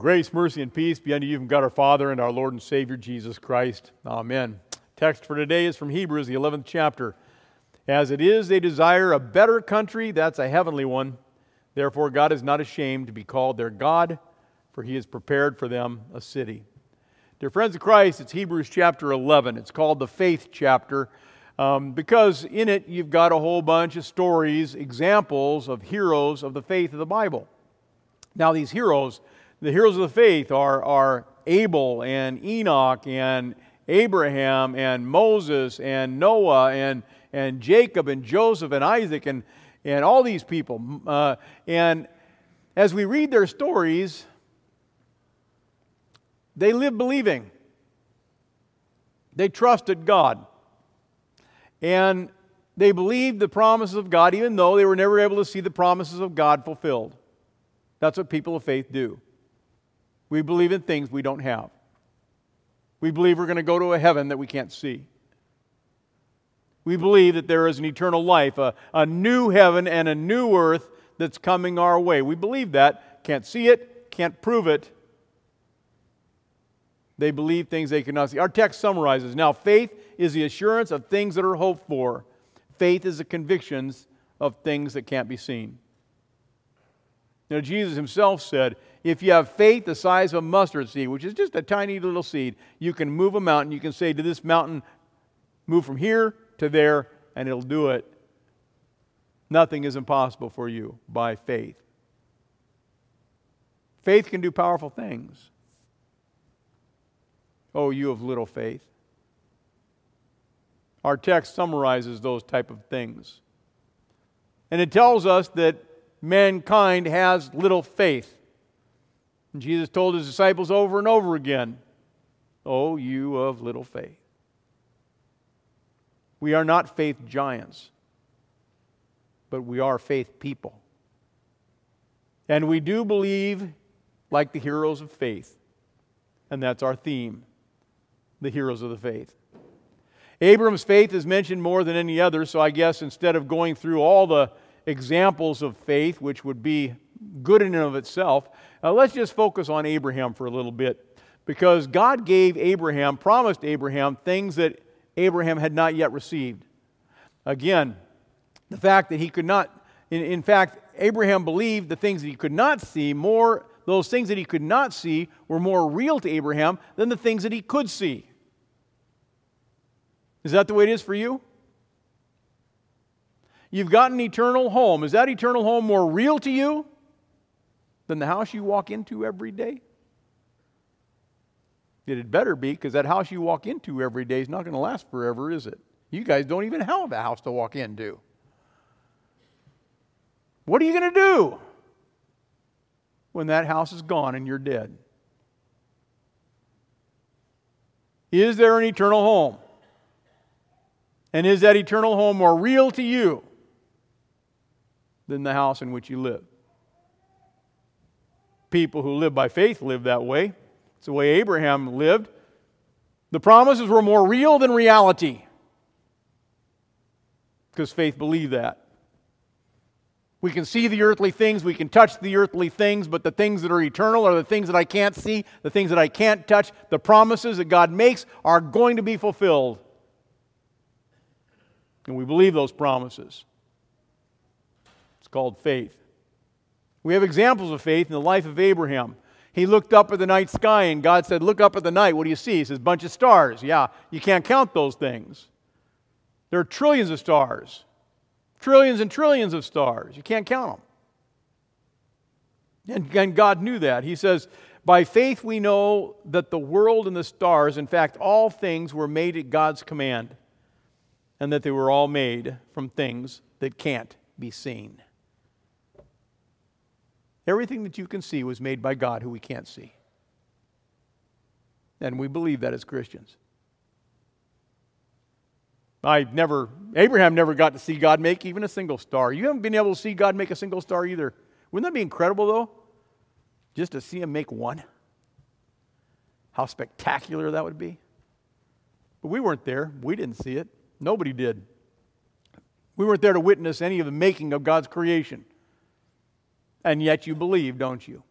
Grace, mercy, and peace be unto you from God our Father and our Lord and Savior Jesus Christ. Amen. Text for today is from Hebrews, the 11th chapter. As it is, they desire a better country, that's a heavenly one. Therefore, God is not ashamed to be called their God, for he has prepared for them a city. Dear friends of Christ, it's Hebrews chapter 11. It's called the faith chapter um, because in it you've got a whole bunch of stories, examples of heroes of the faith of the Bible. Now, these heroes, the heroes of the faith, are, are Abel and Enoch and Abraham and Moses and Noah and, and Jacob and Joseph and Isaac and, and all these people. Uh, and as we read their stories, they lived believing. They trusted God. And they believed the promises of God, even though they were never able to see the promises of God fulfilled. That's what people of faith do. We believe in things we don't have. We believe we're going to go to a heaven that we can't see. We believe that there is an eternal life, a, a new heaven and a new earth that's coming our way. We believe that. Can't see it, can't prove it. They believe things they cannot see. Our text summarizes now faith is the assurance of things that are hoped for, faith is the convictions of things that can't be seen. Now, Jesus himself said, if you have faith the size of a mustard seed, which is just a tiny little seed, you can move a mountain. You can say to this mountain, move from here to there, and it'll do it. Nothing is impossible for you by faith. Faith can do powerful things. Oh, you of little faith. Our text summarizes those type of things. And it tells us that mankind has little faith. And Jesus told his disciples over and over again, Oh, you of little faith. We are not faith giants, but we are faith people. And we do believe like the heroes of faith. And that's our theme the heroes of the faith. Abram's faith is mentioned more than any other, so I guess instead of going through all the examples of faith, which would be good in and of itself, uh, let's just focus on Abraham for a little bit. Because God gave Abraham, promised Abraham, things that Abraham had not yet received. Again, the fact that he could not, in, in fact, Abraham believed the things that he could not see more, those things that he could not see were more real to Abraham than the things that he could see. Is that the way it is for you? You've got an eternal home. Is that eternal home more real to you than the house you walk into every day? It had better be because that house you walk into every day is not going to last forever, is it? You guys don't even have a house to walk into. What are you going to do when that house is gone and you're dead? Is there an eternal home? And is that eternal home more real to you than the house in which you live? People who live by faith live that way. It's the way Abraham lived. The promises were more real than reality because faith believed that. We can see the earthly things, we can touch the earthly things, but the things that are eternal are the things that I can't see, the things that I can't touch. The promises that God makes are going to be fulfilled. And we believe those promises. It's called faith. We have examples of faith in the life of Abraham. He looked up at the night sky and God said, Look up at the night. What do you see? He says, Bunch of stars. Yeah, you can't count those things. There are trillions of stars, trillions and trillions of stars. You can't count them. And, and God knew that. He says, By faith we know that the world and the stars, in fact, all things were made at God's command and that they were all made from things that can't be seen. Everything that you can see was made by God who we can't see. And we believe that as Christians. I never, Abraham never got to see God make even a single star. You haven't been able to see God make a single star either. Wouldn't that be incredible, though? Just to see him make one? How spectacular that would be. But we weren't there, we didn't see it. Nobody did. We weren't there to witness any of the making of God's creation. And yet you believe, don't you?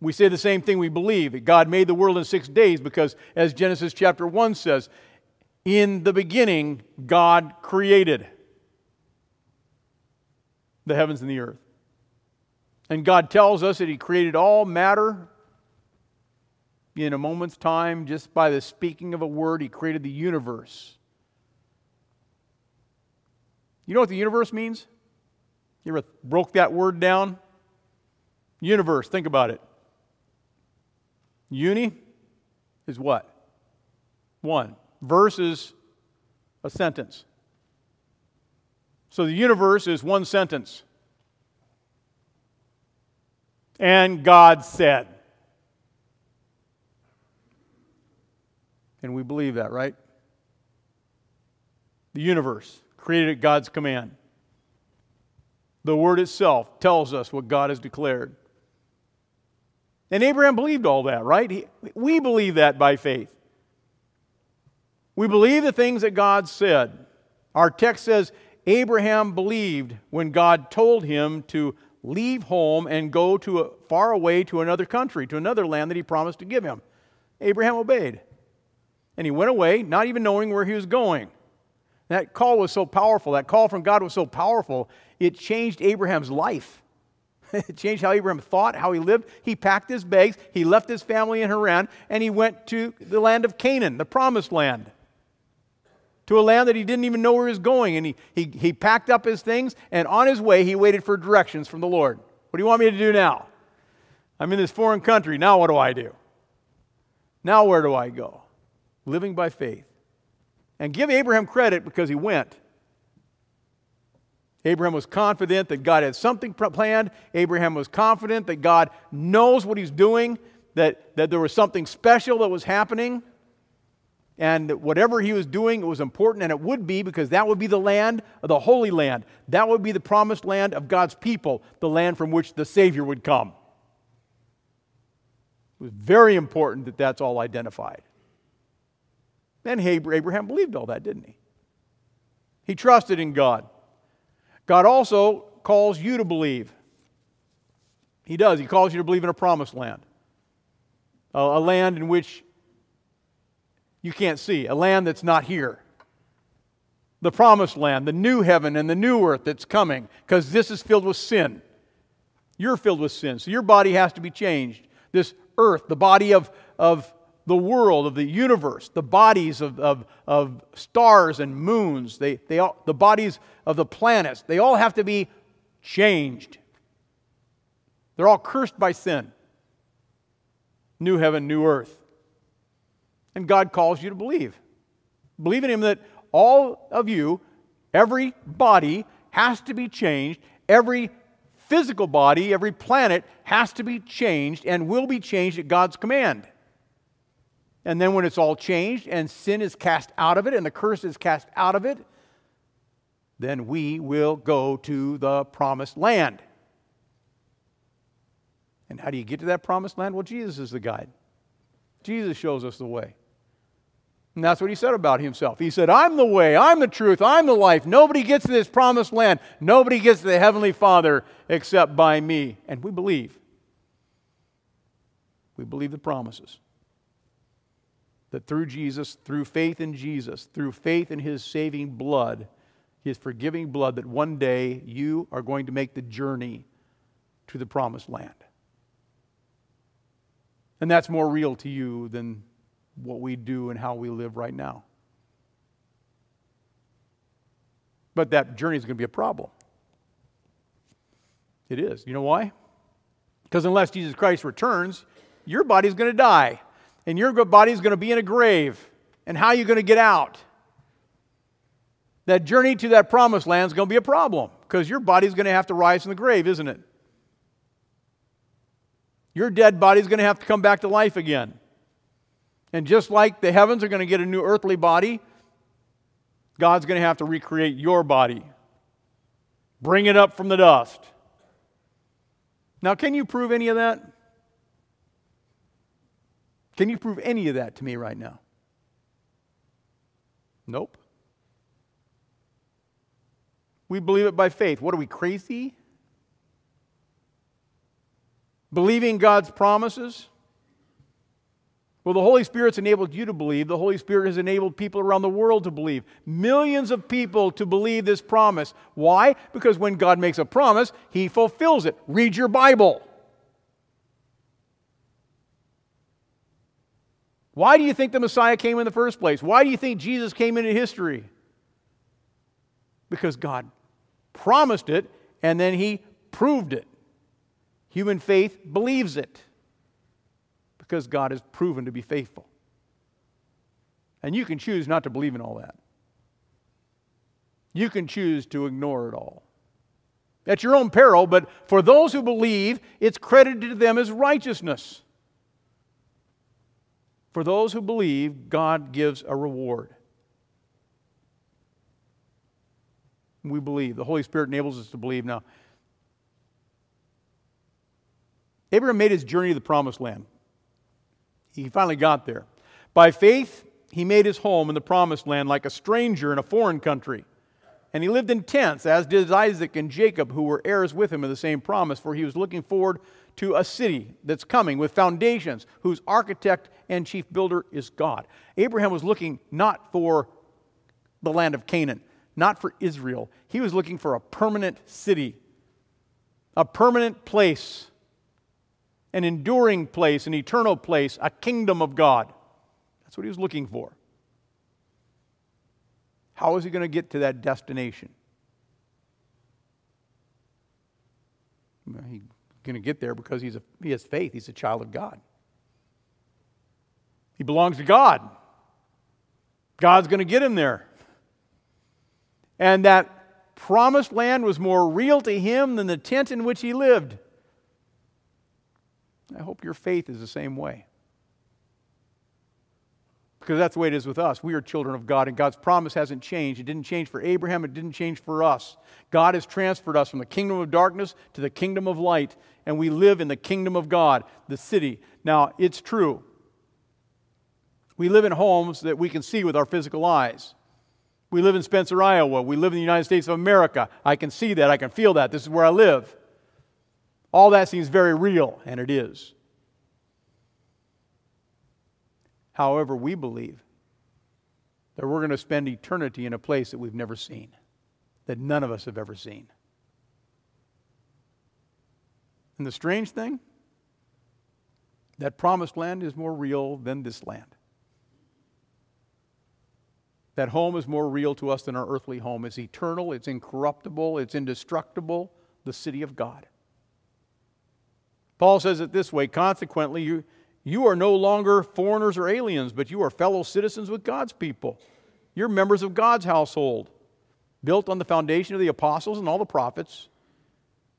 We say the same thing we believe that God made the world in six days because, as Genesis chapter 1 says, in the beginning, God created the heavens and the earth. And God tells us that He created all matter in a moment's time, just by the speaking of a word, He created the universe. You know what the universe means? You ever broke that word down? Universe, think about it. Uni is what? One. Verse is a sentence. So the universe is one sentence. And God said. And we believe that, right? The universe created at God's command. The word itself tells us what God has declared. And Abraham believed all that, right? He, we believe that by faith. We believe the things that God said. Our text says Abraham believed when God told him to leave home and go to a, far away to another country, to another land that he promised to give him. Abraham obeyed. And he went away, not even knowing where he was going. That call was so powerful. That call from God was so powerful, it changed Abraham's life. it changed how Abraham thought, how he lived. He packed his bags, he left his family in Haran, and he went to the land of Canaan, the promised land. To a land that he didn't even know where he was going. And he, he, he packed up his things, and on his way, he waited for directions from the Lord. What do you want me to do now? I'm in this foreign country. Now, what do I do? Now, where do I go? Living by faith. And give Abraham credit because he went. Abraham was confident that God had something planned. Abraham was confident that God knows what he's doing, that, that there was something special that was happening. And whatever he was doing, it was important, and it would be because that would be the land of the Holy Land. That would be the promised land of God's people, the land from which the Savior would come. It was very important that that's all identified. And Abraham believed all that, didn't he? He trusted in God. God also calls you to believe. He does. He calls you to believe in a promised land, a, a land in which you can't see, a land that's not here. The promised land, the new heaven and the new earth that's coming, because this is filled with sin. You're filled with sin, so your body has to be changed. This earth, the body of, of the world, of the universe, the bodies of, of, of stars and moons, they, they all, the bodies of the planets, they all have to be changed. They're all cursed by sin. New heaven, new earth. And God calls you to believe. Believe in Him that all of you, every body, has to be changed. Every physical body, every planet has to be changed and will be changed at God's command. And then when it's all changed and sin is cast out of it and the curse is cast out of it, then we will go to the promised land. And how do you get to that promised land? Well, Jesus is the guide. Jesus shows us the way. And that's what he said about himself. He said, I'm the way, I'm the truth, I'm the life. Nobody gets to this promised land. Nobody gets to the Heavenly Father except by me. And we believe. We believe the promises that through Jesus, through faith in Jesus, through faith in his saving blood, his forgiving blood, that one day you are going to make the journey to the promised land. And that's more real to you than what we do and how we live right now. But that journey is going to be a problem. It is. You know why? Because unless Jesus Christ returns, your body's going to die and your body is going to be in a grave. And how are you going to get out? That journey to that promised land is going to be a problem because your body is going to have to rise from the grave, isn't it? Your dead body is going to have to come back to life again. And just like the heavens are going to get a new earthly body, God's going to have to recreate your body, bring it up from the dust. Now, can you prove any of that? Can you prove any of that to me right now? Nope. We believe it by faith. What are we, crazy? Believing God's promises? Well, the Holy Spirit's enabled you to believe. The Holy Spirit has enabled people around the world to believe. Millions of people to believe this promise. Why? Because when God makes a promise, He fulfills it. Read your Bible. Why do you think the Messiah came in the first place? Why do you think Jesus came into history? Because God promised it and then He proved it. Human faith believes it because God has proven to be faithful. And you can choose not to believe in all that. You can choose to ignore it all. At your own peril, but for those who believe, it's credited to them as righteousness. For those who believe, God gives a reward. We believe. The Holy Spirit enables us to believe. Now, Abraham made his journey to the promised land. He finally got there. By faith, he made his home in the promised land like a stranger in a foreign country. And he lived in tents, as did Isaac and Jacob, who were heirs with him of the same promise, for he was looking forward to a city that's coming with foundations, whose architect and chief builder is God. Abraham was looking not for the land of Canaan, not for Israel. He was looking for a permanent city, a permanent place an enduring place, an eternal place, a kingdom of God. That's what he was looking for. How is he going to get to that destination? He's going to get there because he's a, he has faith. He's a child of God. He belongs to God. God's going to get him there. And that promised land was more real to him than the tent in which he lived. I hope your faith is the same way. Because that's the way it is with us. We are children of God, and God's promise hasn't changed. It didn't change for Abraham, it didn't change for us. God has transferred us from the kingdom of darkness to the kingdom of light, and we live in the kingdom of God, the city. Now, it's true. We live in homes that we can see with our physical eyes. We live in Spencer, Iowa. We live in the United States of America. I can see that. I can feel that. This is where I live. All that seems very real, and it is. However, we believe that we're going to spend eternity in a place that we've never seen, that none of us have ever seen. And the strange thing, that promised land is more real than this land. That home is more real to us than our earthly home. It's eternal, it's incorruptible, it's indestructible, the city of God. Paul says it this way consequently, you, you are no longer foreigners or aliens, but you are fellow citizens with God's people. You're members of God's household, built on the foundation of the apostles and all the prophets,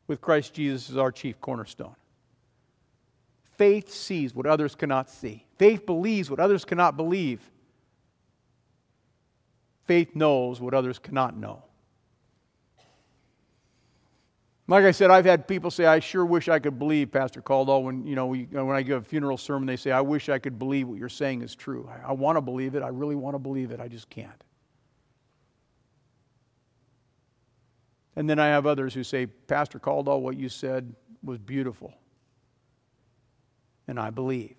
with Christ Jesus as our chief cornerstone. Faith sees what others cannot see, faith believes what others cannot believe. Faith knows what others cannot know. Like I said, I've had people say, I sure wish I could believe, Pastor Caldwell, when, you know, when I give a funeral sermon, they say, I wish I could believe what you're saying is true. I, I want to believe it. I really want to believe it. I just can't. And then I have others who say, Pastor Caldwell, what you said was beautiful. And I believe.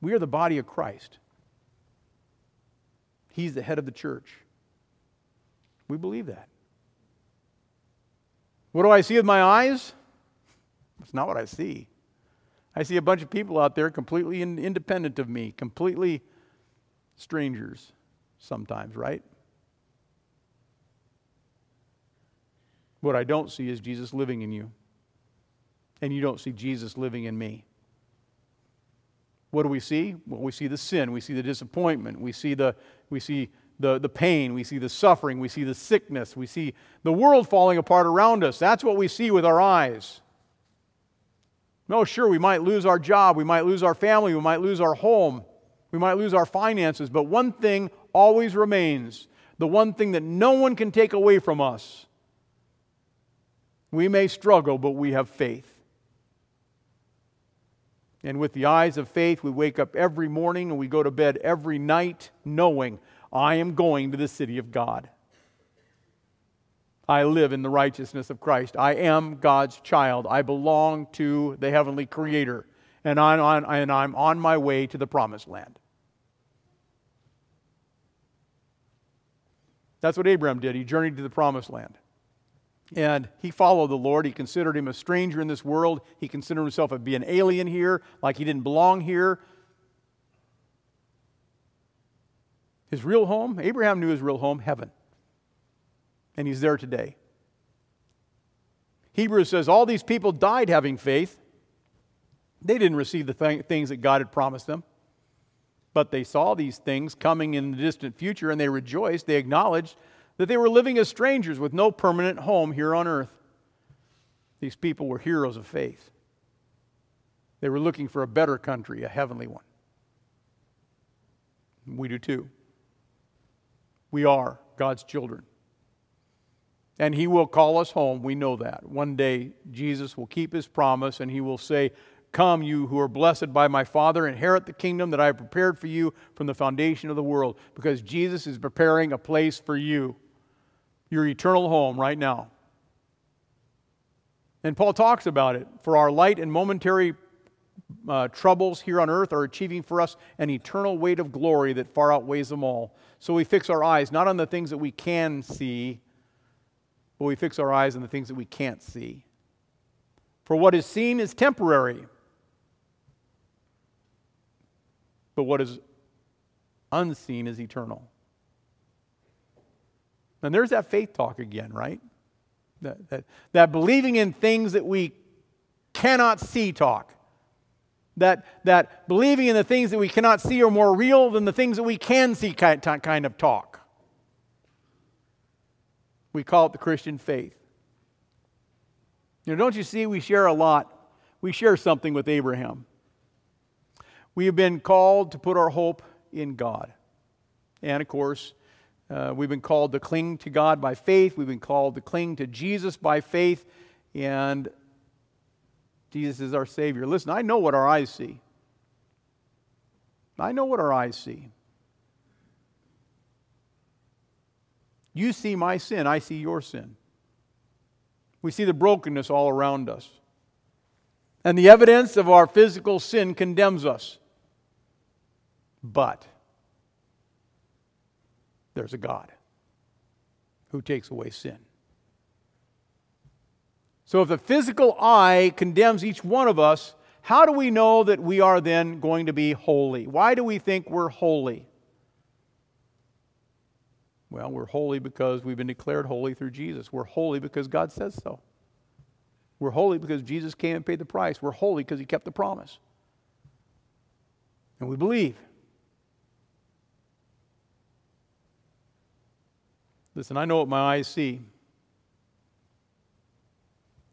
We are the body of Christ. He's the head of the church. We believe that. What do I see with my eyes? It's not what I see. I see a bunch of people out there completely in, independent of me, completely strangers sometimes, right? What I don't see is Jesus living in you. And you don't see Jesus living in me. What do we see? Well, we see the sin, we see the disappointment, we see the we see the, the pain, we see the suffering, we see the sickness, we see the world falling apart around us. That's what we see with our eyes. No, sure, we might lose our job, we might lose our family, we might lose our home, we might lose our finances, but one thing always remains the one thing that no one can take away from us. We may struggle, but we have faith. And with the eyes of faith, we wake up every morning and we go to bed every night knowing I am going to the city of God. I live in the righteousness of Christ. I am God's child. I belong to the heavenly creator. And I'm on, and I'm on my way to the promised land. That's what Abraham did. He journeyed to the promised land. And he followed the Lord. He considered him a stranger in this world. He considered himself to be an alien here, like he didn't belong here. His real home, Abraham knew his real home, heaven. And he's there today. Hebrews says all these people died having faith. They didn't receive the th- things that God had promised them, but they saw these things coming in the distant future and they rejoiced. They acknowledged that they were living as strangers with no permanent home here on earth. These people were heroes of faith. They were looking for a better country, a heavenly one. We do too. We are God's children. And He will call us home. We know that. One day, Jesus will keep His promise and He will say, Come, you who are blessed by my Father, inherit the kingdom that I have prepared for you from the foundation of the world, because Jesus is preparing a place for you, your eternal home right now. And Paul talks about it. For our light and momentary uh, troubles here on earth are achieving for us an eternal weight of glory that far outweighs them all. So we fix our eyes not on the things that we can see, but we fix our eyes on the things that we can't see. For what is seen is temporary, but what is unseen is eternal. And there's that faith talk again, right? That, that, that believing in things that we cannot see talk. That, that believing in the things that we cannot see are more real than the things that we can see kind, of talk. We call it the Christian faith. Know, don't you see, we share a lot. We share something with Abraham. We have been called to put our hope in God. And of course, uh, we've been called to cling to God by faith. We've been called to cling to Jesus by faith. And Jesus is our Savior. Listen, I know what our eyes see. I know what our eyes see. You see my sin, I see your sin. We see the brokenness all around us. And the evidence of our physical sin condemns us. But there's a God who takes away sin. So if the physical eye condemns each one of us, how do we know that we are then going to be holy? Why do we think we're holy? Well, we're holy because we've been declared holy through Jesus. We're holy because God says so. We're holy because Jesus came and paid the price. We're holy because he kept the promise. And we believe. Listen, I know what my eyes see.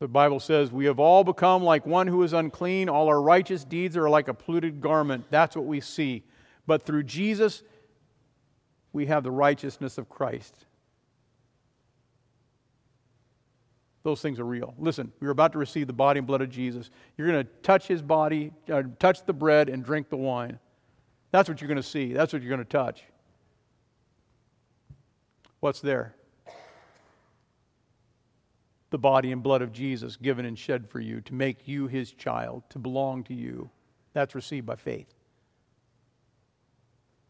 The Bible says, We have all become like one who is unclean. All our righteous deeds are like a polluted garment. That's what we see. But through Jesus, we have the righteousness of Christ. Those things are real. Listen, we are about to receive the body and blood of Jesus. You're going to touch his body, uh, touch the bread, and drink the wine. That's what you're going to see. That's what you're going to touch. What's there? The body and blood of Jesus given and shed for you to make you his child, to belong to you. That's received by faith.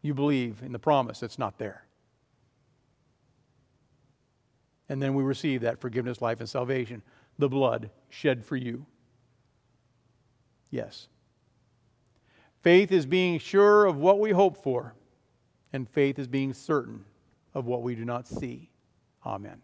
You believe in the promise that's not there. And then we receive that forgiveness, life, and salvation. The blood shed for you. Yes. Faith is being sure of what we hope for, and faith is being certain of what we do not see. Amen.